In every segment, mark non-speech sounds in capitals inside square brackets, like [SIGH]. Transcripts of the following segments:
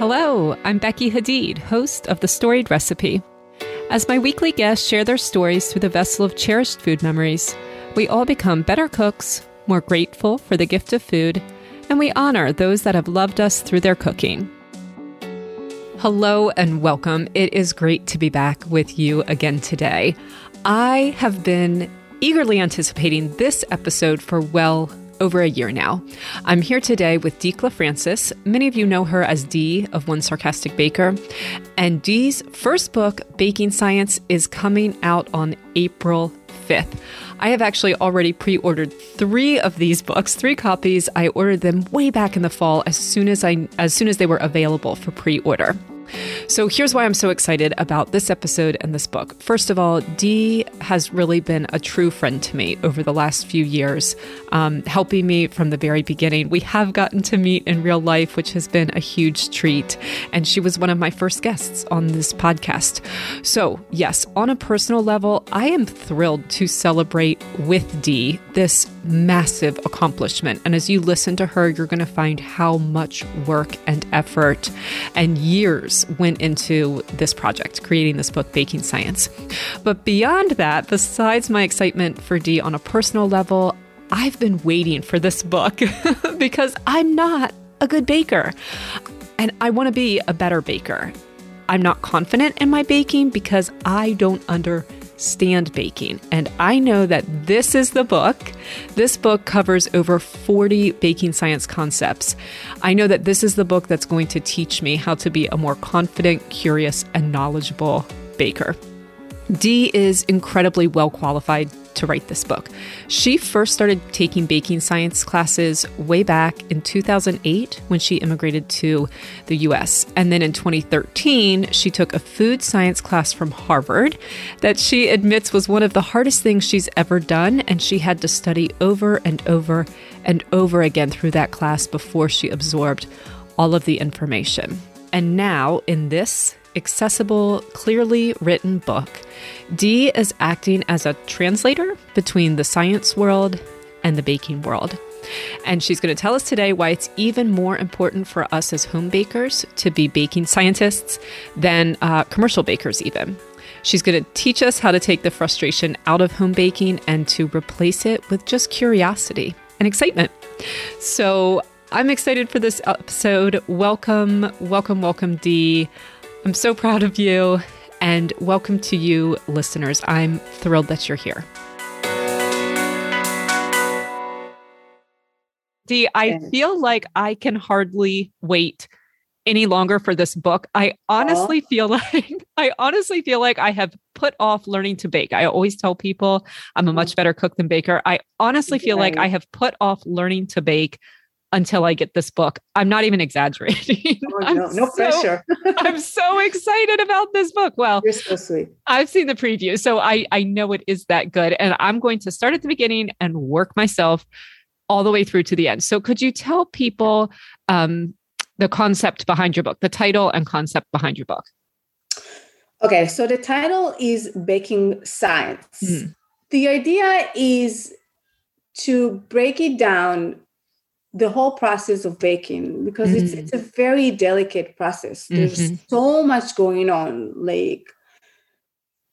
Hello, I'm Becky Hadeed, host of The Storied Recipe. As my weekly guests share their stories through the vessel of cherished food memories, we all become better cooks, more grateful for the gift of food, and we honor those that have loved us through their cooking. Hello and welcome. It is great to be back with you again today. I have been eagerly anticipating this episode for well over a year now. I'm here today with Dee Frances. Many of you know her as Dee of One Sarcastic Baker. And Dee's first book, Baking Science, is coming out on April 5th. I have actually already pre ordered three of these books, three copies. I ordered them way back in the fall as soon as I as soon as they were available for pre-order. So here's why I'm so excited about this episode and this book. First of all, Dee has really been a true friend to me over the last few years, um, helping me from the very beginning. We have gotten to meet in real life, which has been a huge treat. And she was one of my first guests on this podcast. So, yes, on a personal level, I am thrilled to celebrate with Dee this massive accomplishment. And as you listen to her, you're going to find how much work and effort and years went into this project, creating this book, Baking Science. But beyond that, besides my excitement for Dee on a personal level, I've been waiting for this book [LAUGHS] because I'm not a good baker and I want to be a better baker. I'm not confident in my baking because I don't understand stand baking. And I know that this is the book. This book covers over 40 baking science concepts. I know that this is the book that's going to teach me how to be a more confident, curious, and knowledgeable baker. Dee is incredibly well qualified to write this book. She first started taking baking science classes way back in 2008 when she immigrated to the US. And then in 2013, she took a food science class from Harvard that she admits was one of the hardest things she's ever done. And she had to study over and over and over again through that class before she absorbed all of the information. And now, in this accessible, clearly written book, Dee is acting as a translator between the science world and the baking world. And she's going to tell us today why it's even more important for us as home bakers to be baking scientists than uh, commercial bakers, even. She's going to teach us how to take the frustration out of home baking and to replace it with just curiosity and excitement. So I'm excited for this episode. Welcome, welcome, welcome, Dee. I'm so proud of you and welcome to you, listeners. I'm thrilled that you're here. Dee, I feel like I can hardly wait any longer for this book. I honestly feel [LAUGHS] like I honestly feel like I have put off learning to bake. I always tell people I'm a much mm. better cook than baker. I honestly feel like I have put off learning to bake until I get this book. I'm not even exaggerating. Oh, [LAUGHS] no, no so, pressure. [LAUGHS] I'm so excited about this book. Well, you're so sweet. I've seen the preview, so I I know it is that good, and I'm going to start at the beginning and work myself all the way through to the end. So, could you tell people um, the concept behind your book, the title and concept behind your book? Okay, so the title is Baking Science. Mm. The idea is to break it down the whole process of baking because mm-hmm. it's it's a very delicate process. There's mm-hmm. so much going on, like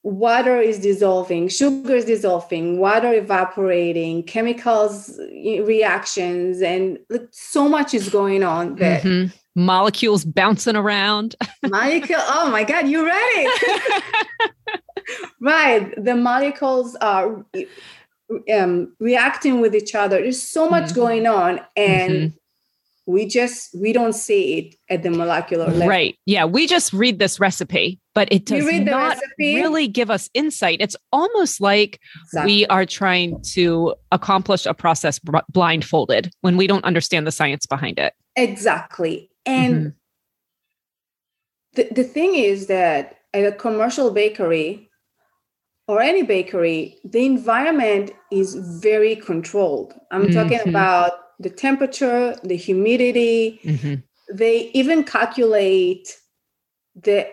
water is dissolving, sugar is dissolving, water evaporating, chemicals reactions, and like, so much is going on that. Mm-hmm. Molecules bouncing around. [LAUGHS] Molecule. Oh my God, you read it. [LAUGHS] right. The molecules are um, reacting with each other. There's so much mm-hmm. going on, and mm-hmm. we just we don't see it at the molecular level. Right? Yeah, we just read this recipe, but it does not really give us insight. It's almost like exactly. we are trying to accomplish a process blindfolded when we don't understand the science behind it. Exactly, and. Mm-hmm. The, the thing is that at a commercial bakery, or any bakery, the environment is very controlled. I'm mm-hmm. talking about the temperature, the humidity. Mm-hmm. They even calculate the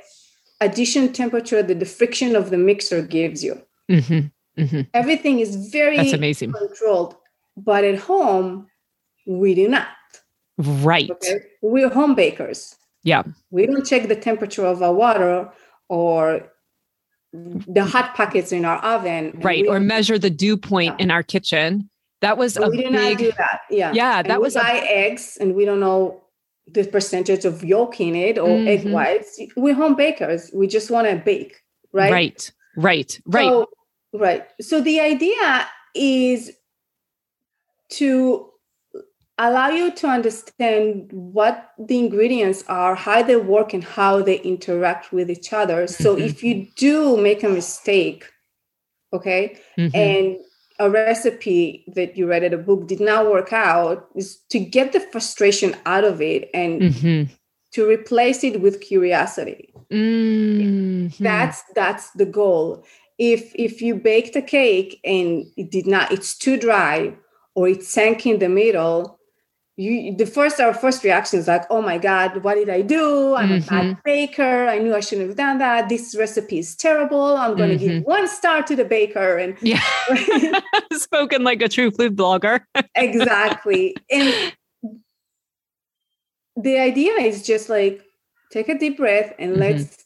addition temperature that the friction of the mixer gives you. Mm-hmm. mm-hmm. Everything is very That's amazing. controlled. But at home, we do not. Right. Okay? We're home bakers. Yeah. We don't check the temperature of our water or the hot pockets in our oven. Right. Or measure the dew point yeah. in our kitchen. That was a we did big, not do that. Yeah. Yeah. That was buy a, eggs and we don't know the percentage of yolk in it or mm-hmm. egg whites. We're home bakers. We just want to bake. Right. Right. Right. Right. So, right. So the idea is to allow you to understand what the ingredients are, how they work, and how they interact with each other. So mm-hmm. if you do make a mistake, okay, mm-hmm. and a recipe that you read at a book did not work out, is to get the frustration out of it and mm-hmm. to replace it with curiosity. Mm-hmm. That's that's the goal. If if you baked a cake and it did not, it's too dry or it sank in the middle, you the first our first reaction is like oh my god what did i do i'm mm-hmm. a bad mm-hmm. baker i knew i shouldn't have done that this recipe is terrible i'm going to mm-hmm. give one star to the baker and [LAUGHS] yeah [LAUGHS] spoken like a true food blogger [LAUGHS] exactly and the idea is just like take a deep breath and mm-hmm. let's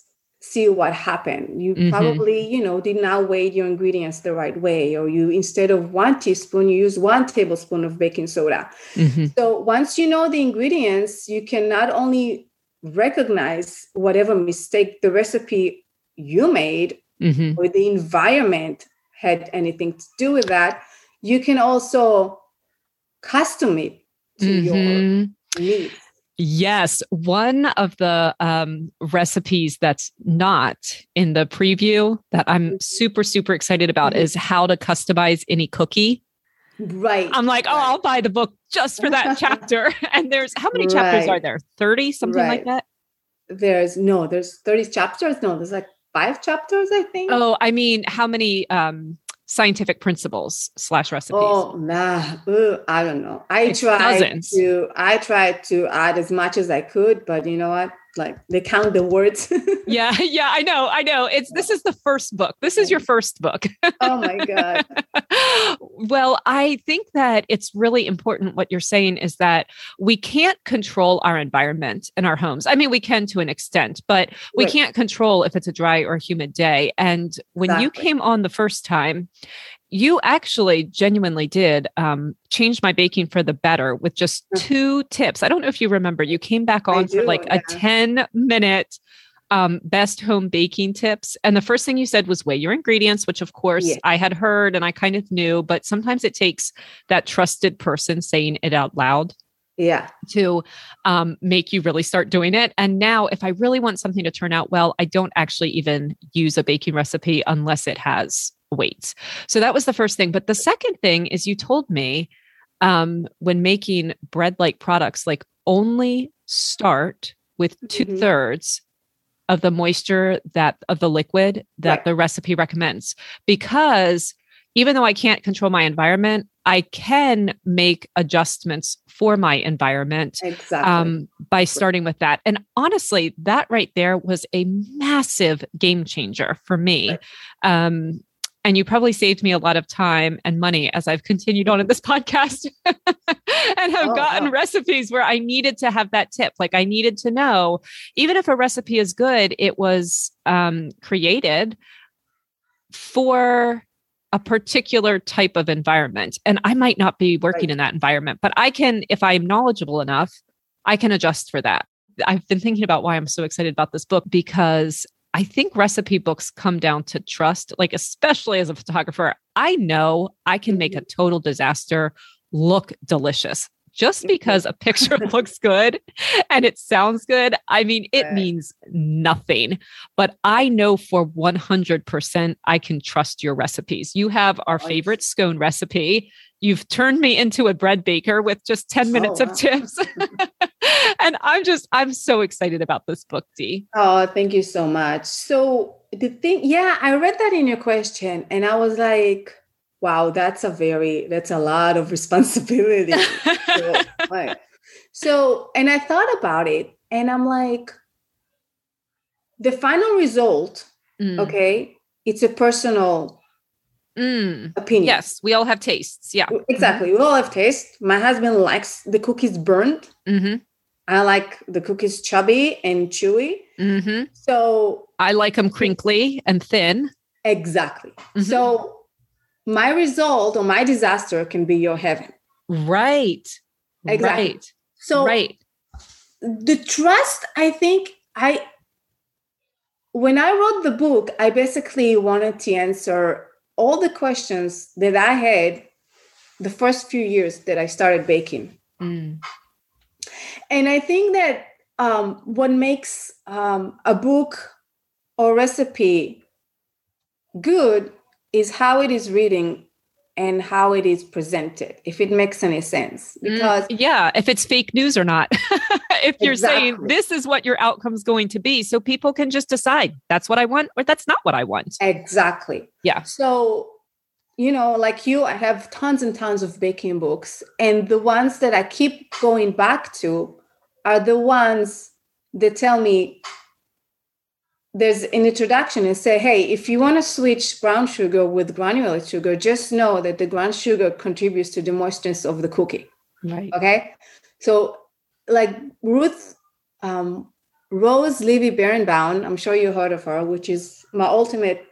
see what happened. You mm-hmm. probably, you know, did not weigh your ingredients the right way, or you instead of one teaspoon, you use one tablespoon of baking soda. Mm-hmm. So once you know the ingredients, you can not only recognize whatever mistake the recipe you made mm-hmm. or the environment had anything to do with that, you can also custom it to your mm-hmm. needs. Yes, one of the um, recipes that's not in the preview that I'm mm-hmm. super, super excited about mm-hmm. is how to customize any cookie. Right. I'm like, oh, right. I'll buy the book just for that [LAUGHS] chapter. [LAUGHS] And there's how many chapters right. are there? 30, something right. like that? There's no, there's 30 chapters. No, there's like five chapters, I think. Oh, I mean, how many um scientific principles slash recipes? Oh nah, Ooh, I don't know. I tried to I tried to add as much as I could, but you know what? Like they count the words. [LAUGHS] yeah, yeah, I know, I know. It's this is the first book. This is your first book. [LAUGHS] oh my god. [LAUGHS] well, I think that it's really important what you're saying is that we can't control our environment in our homes. I mean, we can to an extent, but we right. can't control if it's a dry or humid day. And when exactly. you came on the first time, you actually genuinely did um, change my baking for the better with just two tips. I don't know if you remember, you came back on for like yeah. a 10 minute um, best home baking tips. And the first thing you said was weigh your ingredients, which of course yeah. I had heard and I kind of knew, but sometimes it takes that trusted person saying it out loud. Yeah. To um, make you really start doing it. And now, if I really want something to turn out well, I don't actually even use a baking recipe unless it has weights. So that was the first thing. But the second thing is you told me um, when making bread like products, like only start with two thirds mm-hmm. of the moisture that of the liquid that right. the recipe recommends because even though I can't control my environment, I can make adjustments for my environment exactly. um, by starting with that. And honestly, that right there was a massive game changer for me. Right. Um, and you probably saved me a lot of time and money as I've continued on in this [LAUGHS] podcast [LAUGHS] and have oh, gotten wow. recipes where I needed to have that tip. Like I needed to know, even if a recipe is good, it was um, created for a particular type of environment. And I might not be working right. in that environment, but I can, if I'm knowledgeable enough, I can adjust for that. I've been thinking about why I'm so excited about this book because I think recipe books come down to trust, like, especially as a photographer. I know I can make a mm-hmm. total disaster look delicious just mm-hmm. because a picture [LAUGHS] looks good and it sounds good. I mean, it means nothing, but I know for 100% I can trust your recipes. You have our favorite scone recipe. You've turned me into a bread baker with just 10 minutes oh, wow. of tips. [LAUGHS] [LAUGHS] and I'm just, I'm so excited about this book, Dee. Oh, thank you so much. So, the thing, yeah, I read that in your question and I was like, wow, that's a very, that's a lot of [LAUGHS] responsibility. so, [LAUGHS] like, so, and I thought about it and I'm like, the final result, mm. okay, it's a personal Mm. Opinion. Yes, we all have tastes. Yeah, exactly. We all have taste. My husband likes the cookies burnt. Mm-hmm. I like the cookies chubby and chewy. Mm-hmm. So I like them crinkly and thin. Exactly. Mm-hmm. So my result or my disaster can be your heaven. Right. Exactly. Right. So right. the trust, I think I when I wrote the book, I basically wanted to answer all the questions that I had the first few years that I started baking. Mm. And I think that um, what makes um, a book or recipe good is how it is reading and how it is presented if it makes any sense. Mm, because mm, yeah if it's fake news or not. [LAUGHS] If you're exactly. saying this is what your outcome is going to be so people can just decide that's what i want or that's not what i want. Exactly. Yeah. So you know like you i have tons and tons of baking books and the ones that i keep going back to are the ones that tell me there's an introduction and say, hey, if you want to switch brown sugar with granulated sugar, just know that the ground sugar contributes to the moistness of the cookie. Right. Okay. So, like Ruth um, Rose Levy Beranbaum, I'm sure you heard of her, which is my ultimate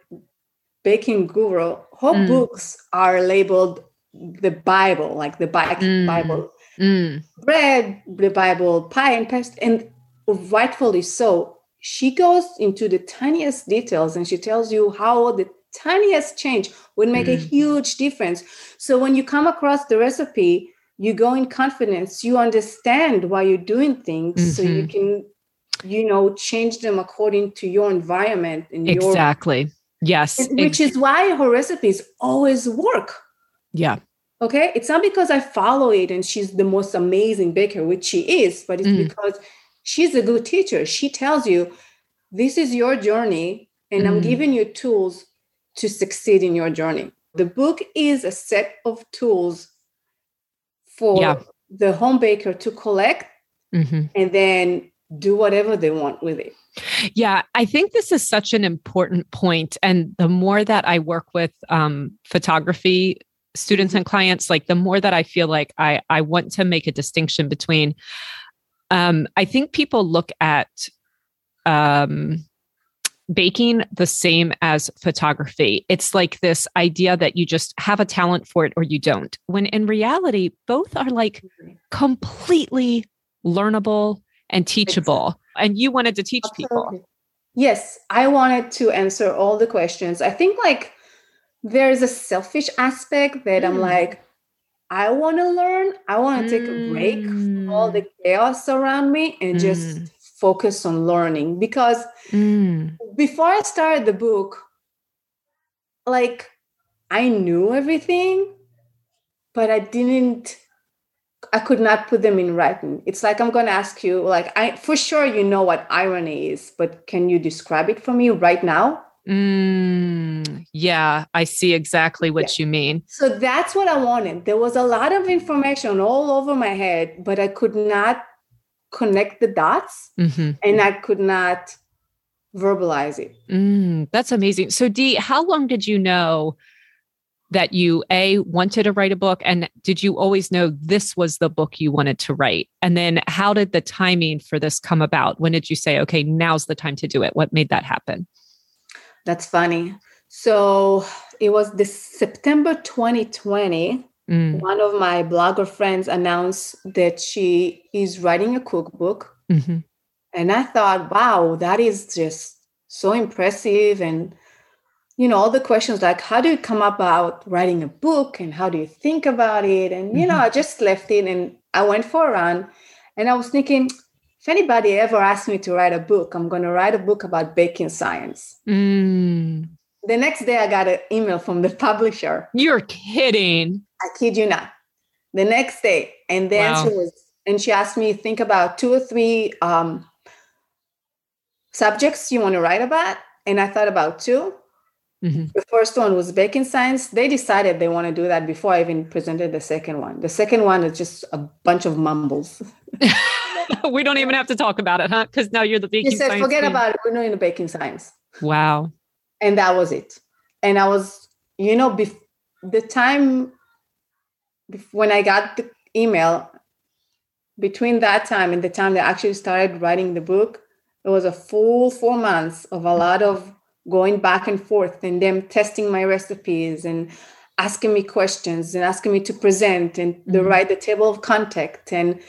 baking guru. Her mm. books are labeled the Bible, like the mm. Bible. Mm. Bread, the Bible, pie and past, and rightfully so she goes into the tiniest details and she tells you how the tiniest change would make mm. a huge difference. So when you come across the recipe, you go in confidence, you understand why you're doing things mm-hmm. so you mm-hmm. can you know change them according to your environment and exactly your, yes which is why her recipes always work yeah okay it's not because i follow it and she's the most amazing baker which she is but it's mm. because she's a good teacher. She tells you, this is your journey, and mm. I'm giving you tools to succeed in your journey. The book is a set of tools for yeah. the home baker to collect mm-hmm. and then do whatever they want with it. Yeah, I think this is such an important point. And the more that I work with um, photography students and clients, like the more that I feel like I, I want to make a distinction between um, I think people look at um, baking the same as photography. It's like this idea that you just have a talent for it or you don't. When in reality, both are like completely learnable and teachable. And you wanted to teach Absolutely. people. Yes, I wanted to answer all the questions. I think like there's a selfish aspect that mm. I'm like, I want to learn. I want to take a break from all the mm. chaos around me and mm. just focus on learning. Because mm. before I started the book, like I knew everything, but I didn't. I could not put them in writing. It's like I'm going to ask you, like, I for sure you know what irony is, but can you describe it for me right now? Mm, yeah, I see exactly what yeah. you mean. So that's what I wanted. There was a lot of information all over my head, but I could not connect the dots mm-hmm. and I could not verbalize it. Mm, that's amazing. So, Dee, how long did you know that you A, wanted to write a book? And did you always know this was the book you wanted to write? And then how did the timing for this come about? When did you say, okay, now's the time to do it? What made that happen? That's funny. So it was this September 2020. Mm. One of my blogger friends announced that she is writing a cookbook. Mm-hmm. And I thought, wow, that is just so impressive. And, you know, all the questions like, how do you come about writing a book and how do you think about it? And, you mm-hmm. know, I just left it and I went for a run. And I was thinking, if anybody ever asks me to write a book, I'm going to write a book about baking science. Mm. The next day, I got an email from the [LAUGHS] publisher. You're kidding. I kid you not. The next day, and the wow. answer was, and she asked me think about two or three um, subjects you want to write about, and I thought about 2 mm-hmm. The first one was baking science. They decided they want to do that before I even presented the second one. The second one is just a bunch of mumbles. [LAUGHS] [LAUGHS] we don't even have to talk about it, huh? Because now you're the baking. He said, "Forget team. about it. We're not in the baking science." Wow. And that was it. And I was, you know, bef- the time bef- when I got the email, between that time and the time they actually started writing the book, it was a full four months of a lot of going back and forth and them testing my recipes and asking me questions and asking me to present and mm-hmm. to write the table of contact and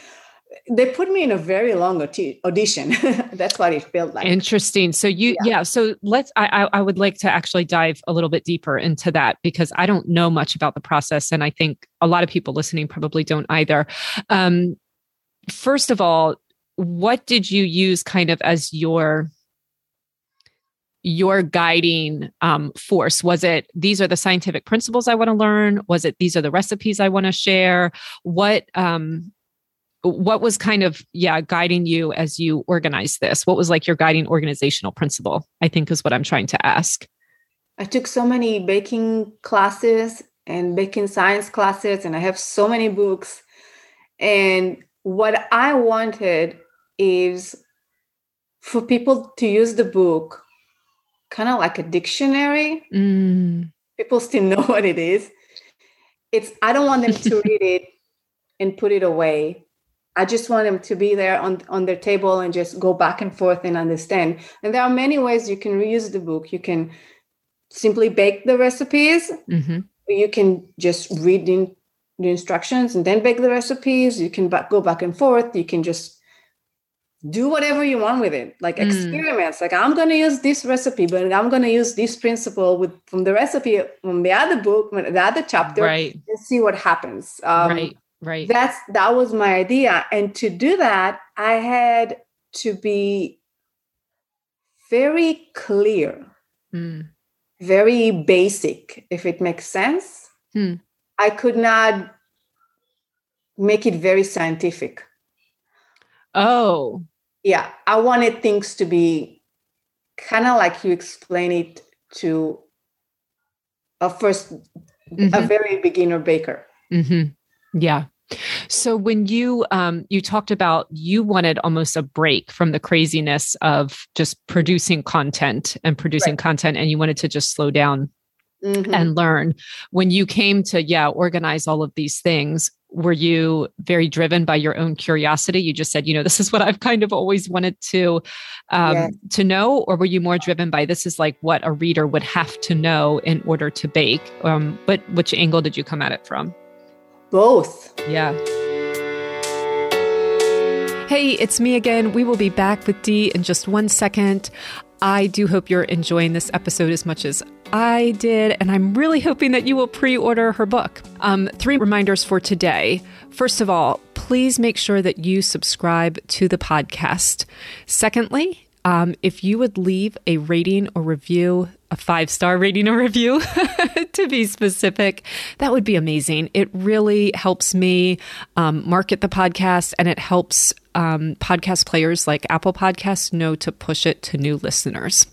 they put me in a very long audition [LAUGHS] that's what it felt like interesting so you yeah, yeah so let's I, I would like to actually dive a little bit deeper into that because i don't know much about the process and i think a lot of people listening probably don't either um, first of all what did you use kind of as your your guiding um, force? Was it these are the scientific principles I want to learn? Was it these are the recipes I want to share? What um, what was kind of yeah guiding you as you organized this? What was like your guiding organizational principle? I think is what I'm trying to ask. I took so many baking classes and baking science classes, and I have so many books. And what I wanted is for people to use the book kind of like a dictionary. Mm. People still know [LAUGHS] what it is. It's I don't want them to [LAUGHS] read it and put it away. I just want them to be there on, on their table and just go back and forth and understand. And there are many ways you can reuse the book. You can simply bake the recipes. Mm-hmm. You can just read the, the instructions and then bake the recipes. You can back, go back and forth. You can just do whatever you want with it like mm. experiments like i'm going to use this recipe but i'm going to use this principle with from the recipe from the other book the other chapter right and see what happens um, right right that's that was my idea and to do that i had to be very clear mm. very basic if it makes sense hmm. i could not make it very scientific Oh. Yeah. I wanted things to be kind of like you explain it to a 1st mm-hmm. a very beginner baker. Mm-hmm. Yeah. So when you um, you talked about you wanted almost a break from the craziness of just producing content and producing right. content, and you wanted to just slow down mm-hmm. and learn. When you came to yeah organize all of these things, were you very driven by your own curiosity you just said you know this is what i've kind of always wanted to um, yeah. to know or were you more driven by this is like what a reader would have to know in order to bake um, but which angle did you come at it from both yeah Hey, it's me again. We will be back with Dee in just one second. I do hope you're enjoying this episode as much as I did, and I'm really hoping that you will pre order her book. Um, three reminders for today. First of all, please make sure that you subscribe to the podcast. Secondly, um, if you would leave a rating or review, a five star rating or review [LAUGHS] to be specific, that would be amazing. It really helps me um, market the podcast and it helps um, podcast players like Apple Podcasts know to push it to new listeners.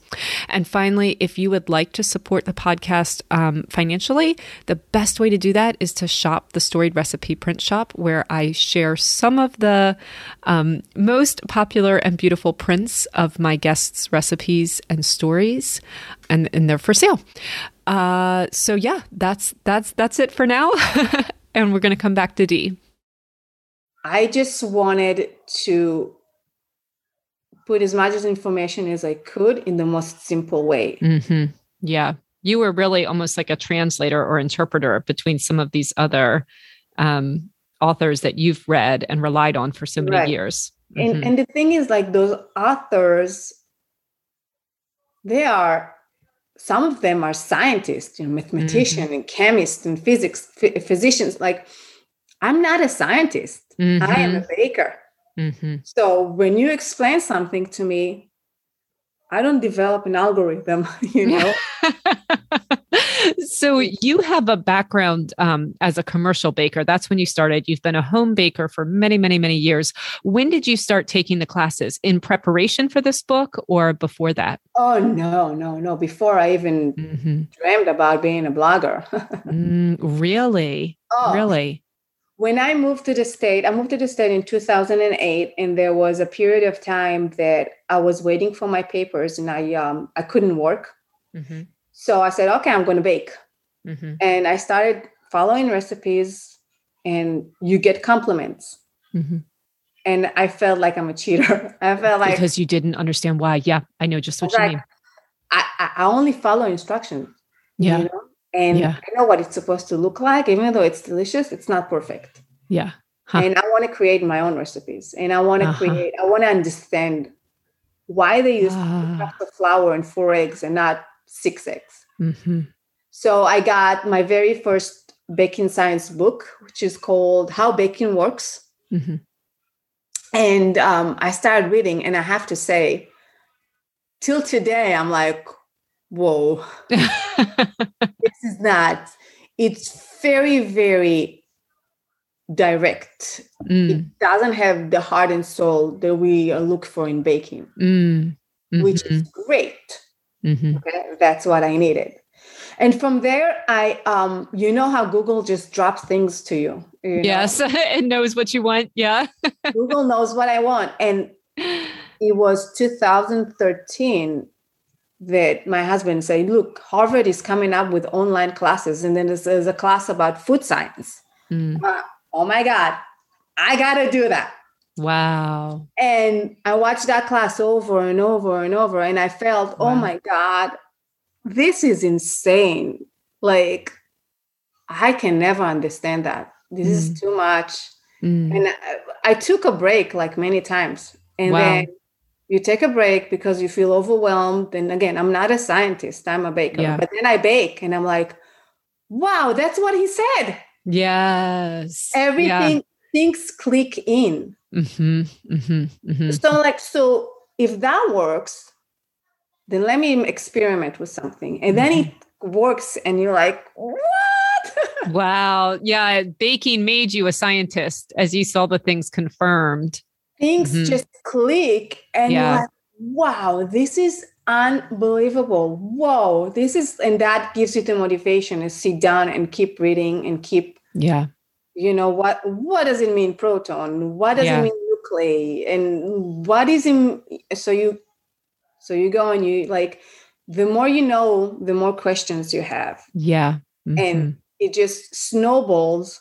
And finally, if you would like to support the podcast um, financially, the best way to do that is to shop the Storied Recipe Print Shop, where I share some of the um, most popular and beautiful prints of my guests' recipes and stories, and, and they're for sale. Uh, so yeah, that's that's that's it for now, [LAUGHS] and we're going to come back to Dee. I just wanted to put as much information as I could in the most simple way. Mm-hmm. Yeah. You were really almost like a translator or interpreter between some of these other um, authors that you've read and relied on for so many right. years. Mm-hmm. And, and the thing is, like those authors, they are some of them are scientists, you know, mathematicians mm-hmm. and chemists and physics, f- physicians. Like, I'm not a scientist. Mm-hmm. I am a mm-hmm. baker. Mm-hmm. So when you explain something to me, I don't develop an algorithm, [LAUGHS] you [LAUGHS] know. so you have a background um, as a commercial baker. That's when you started. You've been a home baker for many, many, many years. When did you start taking the classes? In preparation for this book, or before that? Oh no, no, no! Before I even mm-hmm. dreamed about being a blogger. [LAUGHS] mm, really? Oh, really? When I moved to the state, I moved to the state in 2008, and there was a period of time that I was waiting for my papers, and I um I couldn't work. Mm-hmm. So I said, okay, I'm going to bake, mm-hmm. and I started following recipes, and you get compliments. Mm-hmm. and I felt like I'm a cheater. [LAUGHS] I felt like because you didn't understand why. Yeah, I know just what you like, mean. I, I only follow instructions. Yeah. You know? And Yeah. I know what it's supposed to look like, even though it's delicious, it's not perfect. Yeah. Huh. And I want to create my own recipes. And I want to Uh-huh. create, I want to understand why they use Ah. cups of flour and four eggs and not six eggs. hmm So I got my very first baking science book, which is called How Baking Works. hmm And um, I started reading, and I have to say, till today, I'm like, whoa, [LAUGHS] this is not, it's very, very direct. mm, It doesn't have the heart and soul that we look for in baking, mm, which mhm, is great. mhm. Okay, that's what I needed. And from there, I, um, you know how Google just drops things to you. you know? Yes, [LAUGHS] it knows what you want. Yeah. Google knows what I want. And [LAUGHS] it was 2013 that my husband said, Look, Harvard is coming up with online classes, and then there's, there's a class about food science. Mm, Uh, oh my God, I got to do that. Wow. And I watched that class over and over and over, and I felt, Wow. oh my God, this is insane. Like, I can never understand that. This is too much. Mm, And I, I took a break like many times. And Wow. then you take a break because you feel overwhelmed. And again, I'm not a scientist, I'm a baker. Yeah. But then I bake and I'm like, wow, that's what he said. Yes. Everything, things click in. hmm hmm hmm So like, so if that works, then let me experiment with something. And then it works, and you're like, what? [LAUGHS] Wow. Yeah. Baking made you a scientist as you saw the things confirmed. Things Mhm. just click and Yeah. like, wow, this is unbelievable. Whoa, this is, and that gives you the motivation to sit down and keep reading and keep, Yeah. you know, what what does it mean proton? What does Yeah. it mean nuclei? And what is in so you so you go and you like the more you know, the more questions you have. Yeah. And Mhm. it just snowballs.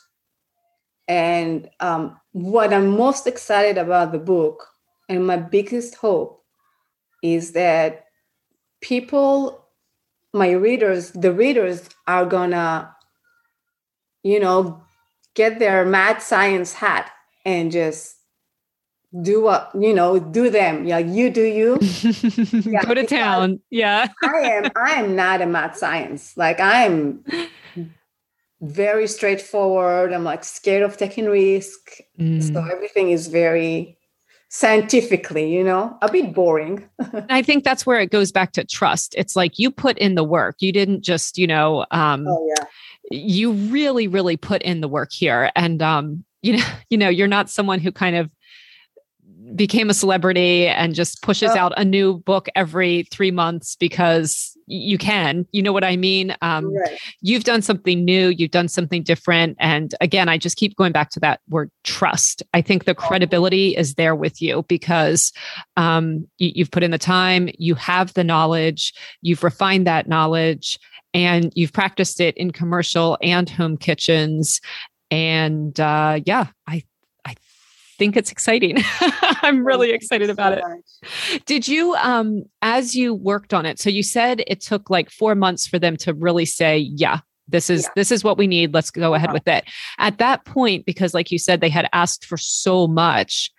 And um, what I'm most excited about the book and my biggest hope is that people, my readers, the readers are gonna, you know, get their mad science hat and just do what, you know, do them. Yeah, you do you. [LAUGHS] Go to town. Yeah. I am I am not a mad science. Like I'm [LAUGHS] very straightforward. I'm like scared of taking risk. Mm. So everything is very scientifically, you know, a bit boring. [LAUGHS] I think that's where it goes back to trust. It's like you put in the work. You didn't just, you know, um, Oh yeah. you really, really put in the work here. And um, you know, [LAUGHS] you know, you're not someone who kind of became a celebrity and just pushes Oh. out a new book every three months because you can. You know what I mean? Um, Right. you've done something new, you've done something different. And again, I just keep going back to that word trust. I think the credibility is there with you because um, you, you've put in the time, you have the knowledge, you've refined that knowledge, and you've practiced it in commercial and home kitchens. And uh, yeah, I, I think it's exciting. [LAUGHS] I'm really you excited so about it. much. Did you, um, as you worked on it, so you said it took like four months for them to really say, yeah, this is Yeah. this is what we need. Let's go ahead Uh-huh. with it. At that point, because like you said, they had asked for so much.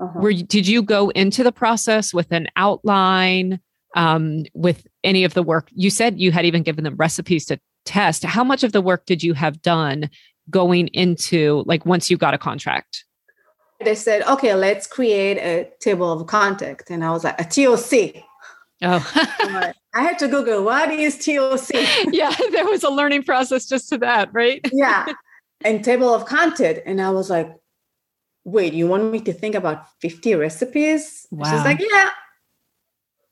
Uh-huh. Were you, did you go into the process with an outline, um, with any of the work? You said you had even given them recipes to test. How much of the work did you have done going into like once you got a contract? They said, okay, let's create a table of contact. And I was like, a TOC. Oh, [LAUGHS] I had to Google what is TOC. [LAUGHS] yeah, there was a learning process just to that, right? [LAUGHS] yeah. And table of content. And I was like, wait, you want me to think about 50 recipes? Wow. She's like, yeah.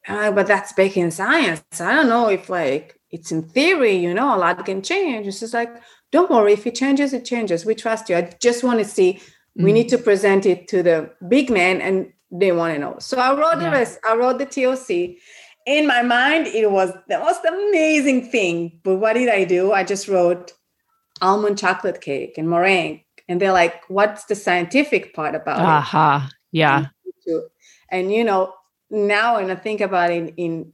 Uh, but that's baking science. I don't know if like it's in theory, you know, a lot can change. It's just like, don't worry, if it changes, it changes. We trust you. I just want to see we Mm. need to present it to the big man and they want to know. So I wrote the rest, I wrote the TOC. In my mind, it was the most amazing thing. But what did I do? I just wrote almond chocolate cake and meringue. And they're like, what's the scientific part about it? Aha. Yeah. And, and you know, now when I think about it in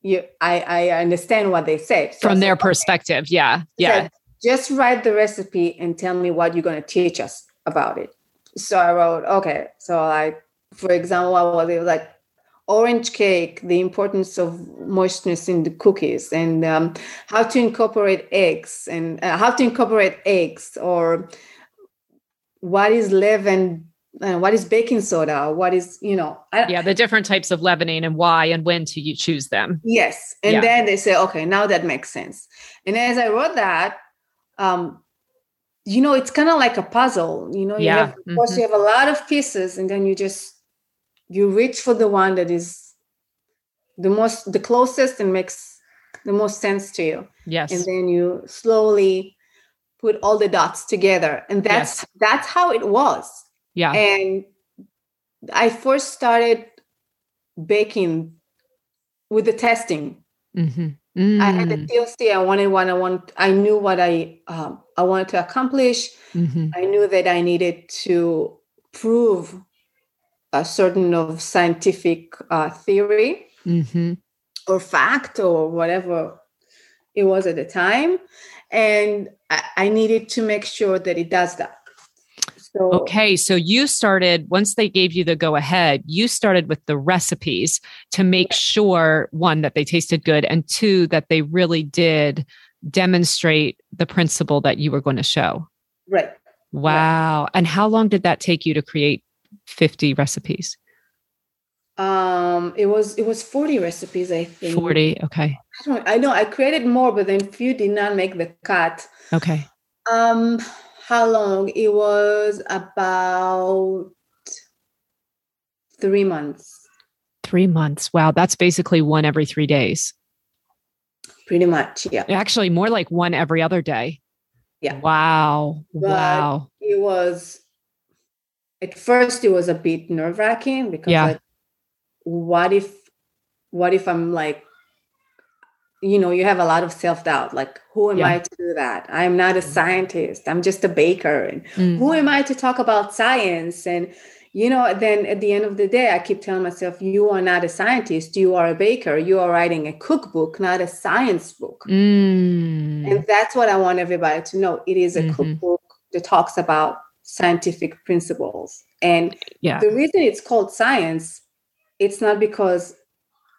you I, I understand what they said. So From their perspective. Okay. Yeah. Yeah. Said, just write the recipe and tell me what you're gonna teach us about it. So I wrote, okay. So like for example, I was it like orange cake, the importance of moistness in the cookies, and um, how to incorporate eggs, and uh, how to incorporate eggs, or what is leaven uh, what is baking soda what is you know I, yeah the different types of leavening and why and when to you choose them yes and yeah. then they say okay now that makes sense and as i wrote that um you know it's kind of like a puzzle you know you have, of course mm-hmm. you have a lot of pieces and then you just you reach for the one that is the most the closest and makes the most sense to you yes and then you slowly put all the dots together and that's yes. that's how it was yeah and i first started baking with the testing mm-hmm. Mm. i had the TLC. i wanted what i want i knew what i um, i wanted to accomplish mm-hmm. i knew that i needed to prove a certain of scientific uh, theory mm-hmm. or fact or whatever it was at the time and I, I needed to make sure that it does that so, okay, so you started once they gave you the go ahead, you started with the recipes to make sure one that they tasted good and two that they really did demonstrate the principle that you were going to show. Right. Wow. Right. And how long did that take you to create 50 recipes? Um, it was it was 40 recipes, I think. 40, okay. I don't I know I created more, but then few did not make the cut. Okay. Um, how long? It was about three months. Three months. Wow, that's basically one every three days. Pretty much, yeah. Actually, more like one every other day. Yeah. Wow. But wow. It was at first it was a bit nerve wracking because yeah. like, what if what if I'm like you know you have a lot of self-doubt like who am yeah. i to do that i'm not a scientist i'm just a baker and mm. who am i to talk about science and you know then at the end of the day i keep telling myself you are not a scientist you are a baker you are writing a cookbook not a science book mm. and that's what i want everybody to know it is a mm-hmm. cookbook that talks about scientific principles. And yeah. the reason it's called science, it's not because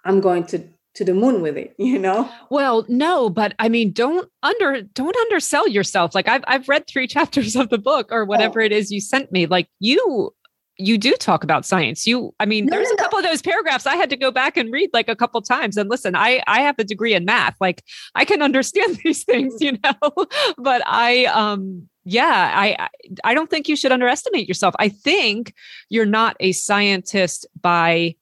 I'm going to to the moon with it, you know? Well, no, but I mean, don't under don't undersell yourself. Like I've I've read three [LAUGHS] chapters of the book or whatever oh. it is you sent me. Like you you do talk about science. You, I mean, no, there's no, a couple no. of those paragraphs I had to go back and read like a couple times. And listen, I I have a degree in math. Like I can [LAUGHS] understand these things, you know. [LAUGHS] but I um yeah, I I don't think you should underestimate yourself. I think you're not a scientist by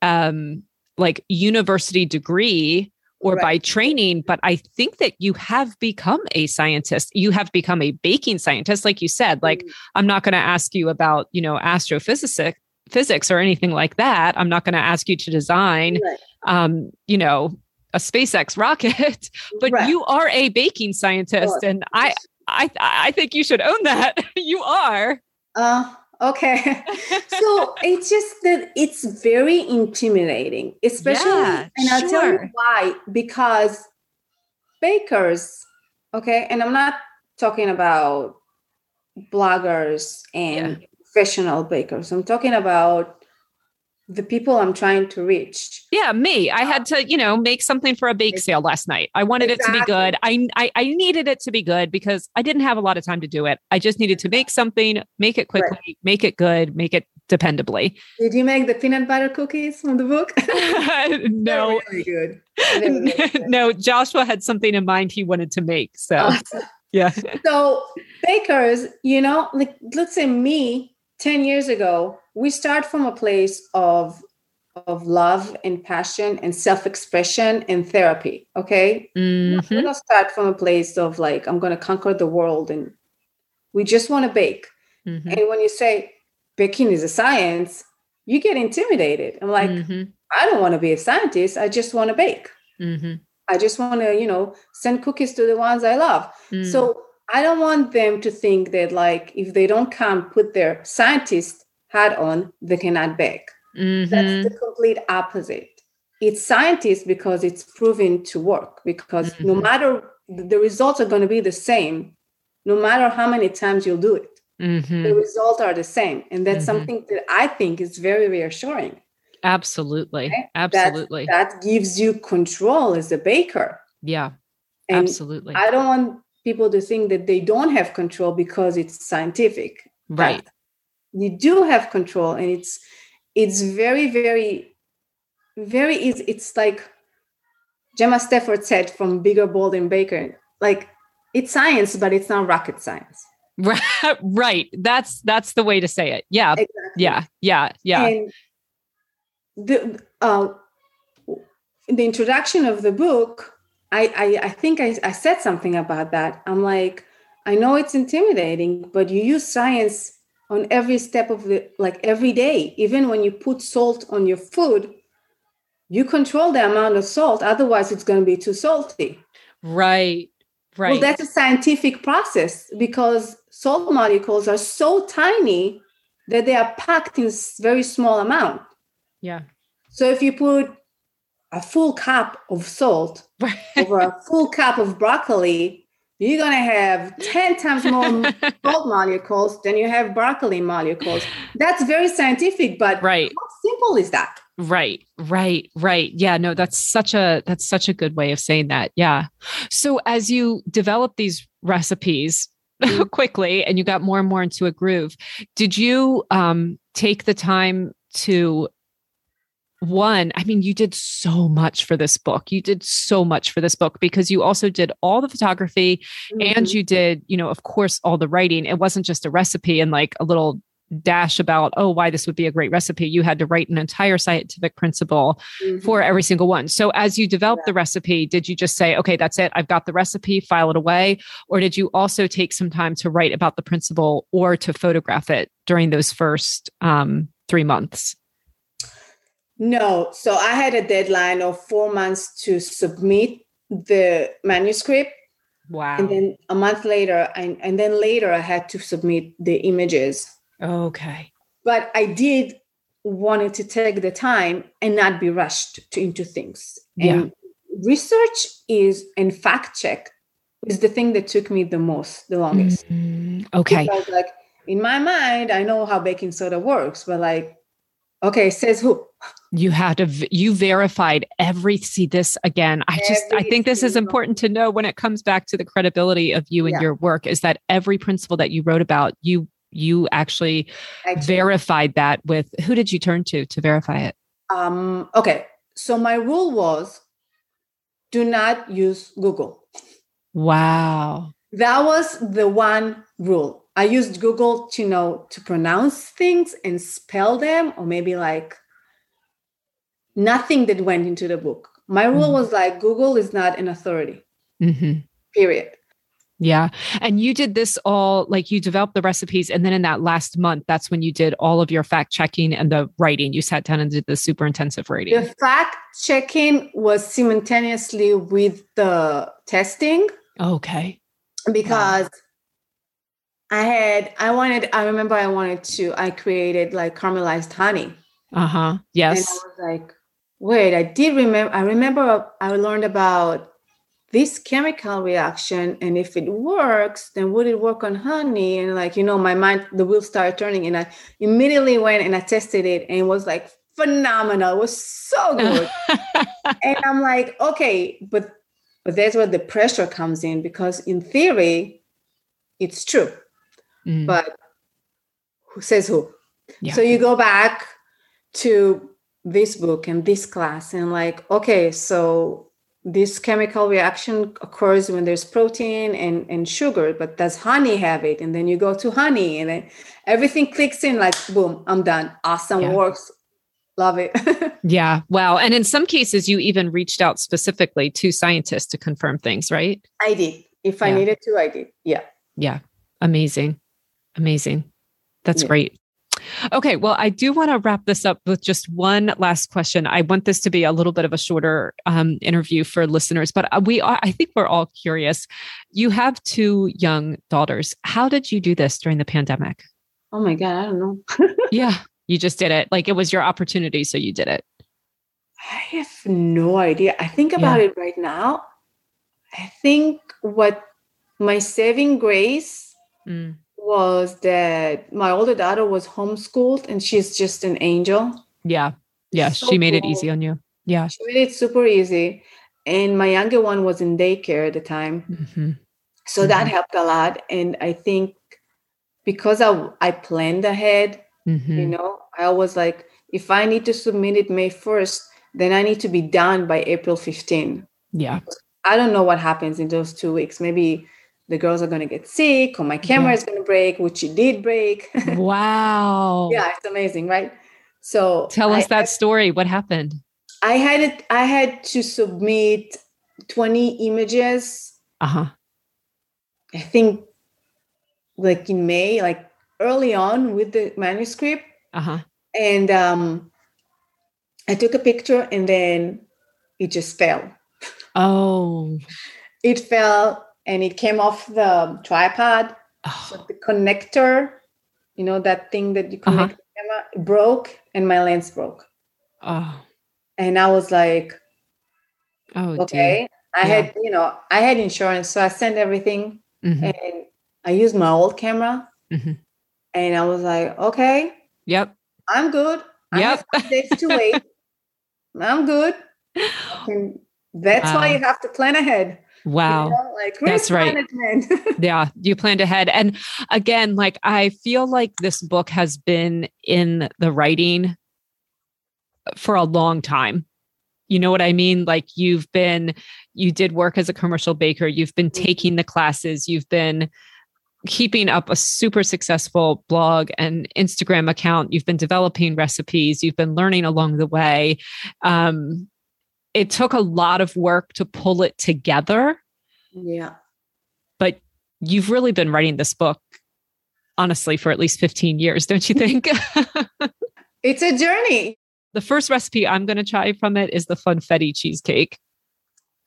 um like university degree or right. by training, but I think that you have become a scientist. You have become a baking scientist, like you said. Like, mm. I'm not going to ask you about, you know, astrophysics physics or anything like that. I'm not going to ask you to design, right. um, you know, a SpaceX rocket, [LAUGHS] but right. you are a baking scientist, sure. and I, I, I think you should own that. [LAUGHS] you are. Uh, okay [LAUGHS] so [LAUGHS] it's just that it's very intimidating especially yeah, and i'll sure. tell you why because bakers okay and i'm not talking about bloggers and yeah. professional bakers i'm talking about the people I'm trying to reach. Yeah, me. I had um, to, you know, make something for a bake sale last night. I wanted exactly. it to be good. I, I, I needed it to be good because I didn't have a lot of time to do it. I just needed to make something, make it quickly, right. make it good, make it dependably. Did you make the peanut butter cookies from the book? [LAUGHS] [LAUGHS] no. really good. Really [LAUGHS] no, Joshua had something in mind he wanted to make. So, oh. awesome. yeah. So, bakers, you know, like let's say me 10 years ago, we start from a place of of love and passion and self-expression and therapy okay mm-hmm. we don't start from a place of like i'm going to conquer the world and we just want to bake mm-hmm. and when you say baking is a science you get intimidated i'm like mm-hmm. i don't want to be a scientist i just want to bake mm-hmm. i just want to you know send cookies to the ones i love mm. so i don't want them to think that like if they don't come put their scientist hat on, they cannot bake. Mm-hmm. That's the complete opposite. It's scientists because it's proven to work, because mm-hmm. no matter the results are going to be the same, no matter how many times you'll do it. Mm-hmm. The results are the same. And that's mm-hmm. something that I think is very reassuring. Absolutely. Right? Absolutely. That, that, gives you control as a baker. Yeah. And absolutely. I don't want people to think that they don't have control because it's scientific. Right. You do have control and it's it's very, very, very easy. It's like Gemma Stafford said from Bigger Bolder Baking. Like it's science, but it's not rocket science. [LAUGHS] right. That's that's the way to say it. Yeah. Exactly. Yeah. Yeah. Yeah. And the uh, the introduction of the book, I I, I think I, I said something about that. I'm like, I know it's intimidating, but you use science on every step of the like every day. Even when you put salt on your food, you control the amount of salt. Otherwise, it's going to be too salty. Right. Right. Well, that's a scientific process because salt molecules are so tiny that they are packed in very small amount. Yeah. So if you put a full cup of salt [LAUGHS] over a full cup of broccoli, you're gonna have 10 times more [LAUGHS] salt molecules than you have broccoli molecules. That's very scientific, but right. how simple is that? Right, right, right. Yeah, no, that's such a that's such a good way of saying that. Yeah. So as you develop these recipes mm-hmm. [LAUGHS] quickly and you got more and more into a groove, did you um take the time to one, I mean, you did so much for this book. You did so much for this book because you also did all the photography mm-hmm. and you did, you know, of course, all the writing. It wasn't just a recipe and like a little dash about oh why this would be a great recipe you had to write an entire scientific principle mm-hmm. for every single one so as you developed yeah. the recipe did you just say okay that's it i've got the recipe file it away or did you also take some time to write about the principle or to photograph it during those first um, three months no so i had a deadline of four months to submit the manuscript wow and then a month later and, and then later i had to submit the images Okay. But I did wanted to take the time and not be rushed to, into things. Yeah. And research is and fact check is the thing that took me the most, the longest. Mm-hmm. Okay. Like in my mind, I know how baking soda works, but like, okay, says who? You had to you verified every see this again. I just every I think this is important to know when it comes back to the credibility of you and yeah. your work is that every principle that you wrote about, you you actually verified that with who did you turn to to verify it? Um, okay, so my rule was do not use Google. Wow. That was the one rule. I used Google to know to pronounce things and spell them, or maybe like nothing that went into the book. My rule mm-hmm. was like Google is not an authority. Mm-hmm. Period. Yeah. And you did this all like you developed the recipes. And then in that last month, that's when you did all of your fact checking and the writing. You sat down and did the super intensive writing. The fact checking was simultaneously with the testing. Okay. Because wow. I had, I wanted, I remember I wanted to, I created like caramelized honey. Uh huh. Yes. And I was like, wait, I did remember, I remember I learned about this chemical reaction and if it works then would it work on honey? And like you know my mind the wheel started turning and i immediately went and i tested it and it was like phenomenal. It was so good. [LAUGHS] And i'm like okay but but that's where the pressure comes in because in theory it's true. Mm. but who says who? Yeah. so you go back to this book and this class and like okay so this chemical reaction occurs when there's protein and, and sugar, but does honey have it? And then you go to honey and then everything clicks in like, boom, I'm done. Awesome, yeah. works. Love it. [LAUGHS] yeah. Wow. And in some cases, you even reached out specifically to scientists to confirm things, right? I did. If I needed to, I did. Yeah. Yeah. Amazing. Amazing. That's yeah. great. Okay, well, I do want to wrap this up with just one last question. I want this to be a little bit of a shorter um, interview for listeners, but uh, we are, I think we're all curious. You have two young daughters. How did you do this during the pandemic? Oh my God, I don't know. [LAUGHS] yeah, You just did it. Like it was your opportunity. So you did it. I have no idea. I think about yeah. it right now. I think what my saving grace mm. Was that my older daughter was homeschooled and she's just an angel. Yeah. Yeah. So she made cool. it easy on you. Yeah. She made it super easy. And my younger one was in daycare at the time. Mm-hmm. So mm-hmm. that helped a lot. And I think because I, I planned ahead, mm-hmm. you know, I was like, if I need to submit it May 1st, then I need to be done by April 15. Yeah. I don't know what happens in those two weeks. Maybe the girls are going to get sick or my camera yeah. is going to break, which it did break. [LAUGHS] Wow. yeah, it's amazing, right? So tell us I, that story. What happened? I had it, I had to submit 20 images. Uh-huh. I think like in May, like early on with the manuscript. Uh-huh. And um I took a picture and then it just fell. [LAUGHS] Oh. it fell and it came off the tripod. Oh. So the connector, you know, that thing that you connect uh-huh. the camera, broke and my lens broke. Oh. And I was like, oh, okay. Dear. I yeah. had, you know, I had insurance. So I sent everything mm-hmm. and I used my old camera. Mm-hmm. And I was like, okay. Yep. I'm good. Yep. I have days to wait. [LAUGHS] I'm good. And [GASPS] that's wow. why you have to plan ahead. Wow. You know, like that's right. [LAUGHS] yeah, you planned ahead. And again, like I feel like this book has been in the writing for a long time. You know what I mean? Like you've been, you did work as a commercial baker, you've been mm-hmm. taking the classes, you've been keeping up a super successful blog and Instagram account. You've been developing recipes. You've been learning along the way. Um, it took a lot of work to pull it together. Yeah. But you've really been writing this book, honestly, for at least 15 years, don't you think? [LAUGHS] it's a journey. The first recipe I'm going to try from it is the funfetti cheesecake.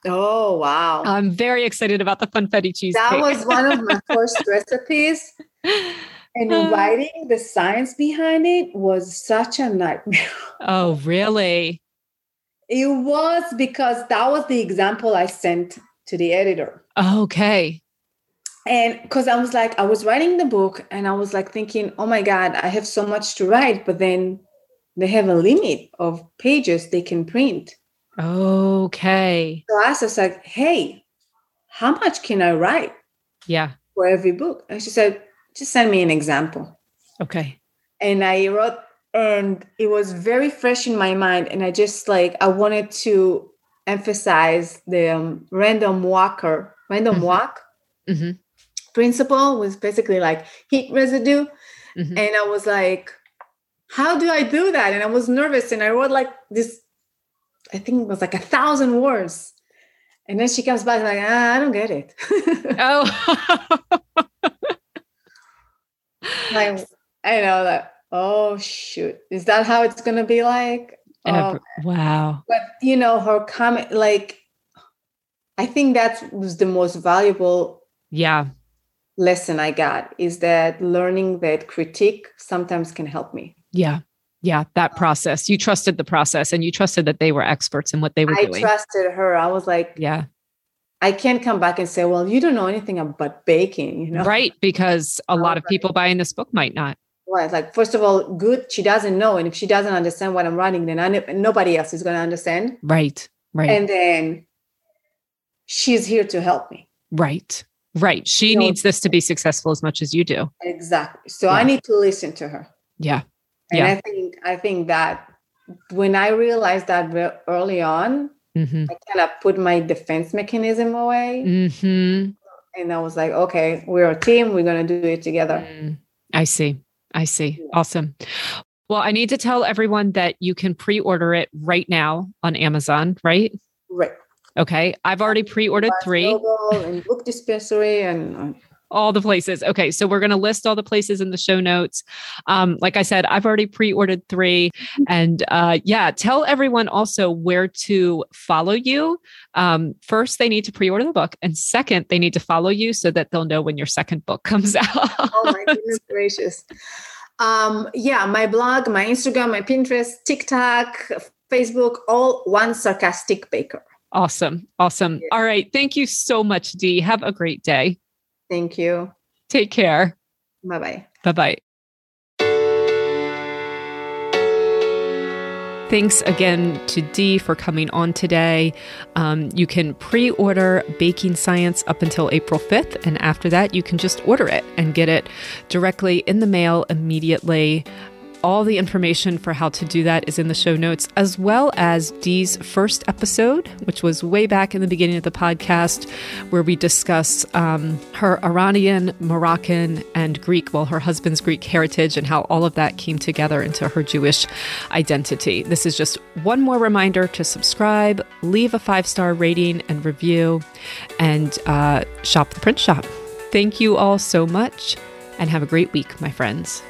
Oh wow! I'm very excited about the funfetti cheesecake. That was [LAUGHS] one of my first recipes, [LAUGHS] and uh, writing the science behind it was such a nightmare. Oh, really? It was because that was the example I sent to the editor. Okay. And because I was like, I was writing the book and I was like thinking, oh my God, I have so much to write, but then they have a limit of pages they can print. Okay. So I was like, hey, how much can I write? Yeah. For every book. And she said, just send me an example. Okay. And I wrote, and it was very fresh in my mind. And I just like, I wanted to emphasize the um, random walker, random mm-hmm. walk mm-hmm. principle was basically like heat residue. Mm-hmm. And I was like, how do I do that? And I was nervous and I wrote like this I think it was like a thousand words. And then she comes back like, ah, I don't get it. [LAUGHS] oh. [LAUGHS] like, I know that. Oh shoot. Is that how it's gonna be like? Oh, wow. But you know, her comment like I think that was the most valuable yeah. lesson I got is that learning that critique sometimes can help me. Yeah. Yeah that um, process. You trusted the process and you trusted that they were experts in what they were I doing. i trusted her. I was like yeah. I can't come back and say well you don't know anything about baking you know? Right because a [LAUGHS] oh, lot of people buying this book might not right like first of all good she doesn't know and if she doesn't understand what i'm writing then I, nobody else is going to understand right right and then she's here to help me right right she you needs know, this to be successful as much as you do exactly so yeah. i need to listen to her yeah and yeah. I think I think that when I realized that early on, mm-hmm. I kind of put my defense mechanism away. Mm-hmm. And I was like, okay, we're a team. We're going to do it together. Mm. I see. I see. Yeah. Awesome. Well, I need to tell everyone that you can pre order it right now on Amazon, right? Right. Okay. I've already pre ordered three. And book dispensary and uh, all the places. Okay, so we're going to list all the places in the show notes. Um, like I said, I've already pre-ordered three, and uh, yeah, tell everyone also where to follow you. Um, first, they need to pre-order the book, and second, they need to follow you so that they'll know when your second book [LAUGHS] comes out. oh my goodness gracious! Um, yeah, my blog, my Instagram, my Pinterest, TikTok, Facebook, all one sarcastic baker. Awesome. Awesome. Yeah. All right. Thank you so much, Dee. Have a great day. Thank you. Take care. Bye bye. Bye bye. Thanks again to Dee for coming on today. Um, you can pre order Baking Science up until April 5th, and after that, you can just order it and get it directly in the mail immediately. All the information for how to do that is in the show notes, as well as Dee's first episode, which was way back in the beginning of the podcast, where we discuss um, her Iranian, Moroccan, and Greek, well, her husband's Greek heritage, and how all of that came together into her Jewish identity. This is just one more reminder to subscribe, leave a five star rating and review, and uh, shop the print shop. Thank you all so much, and have a great week, my friends.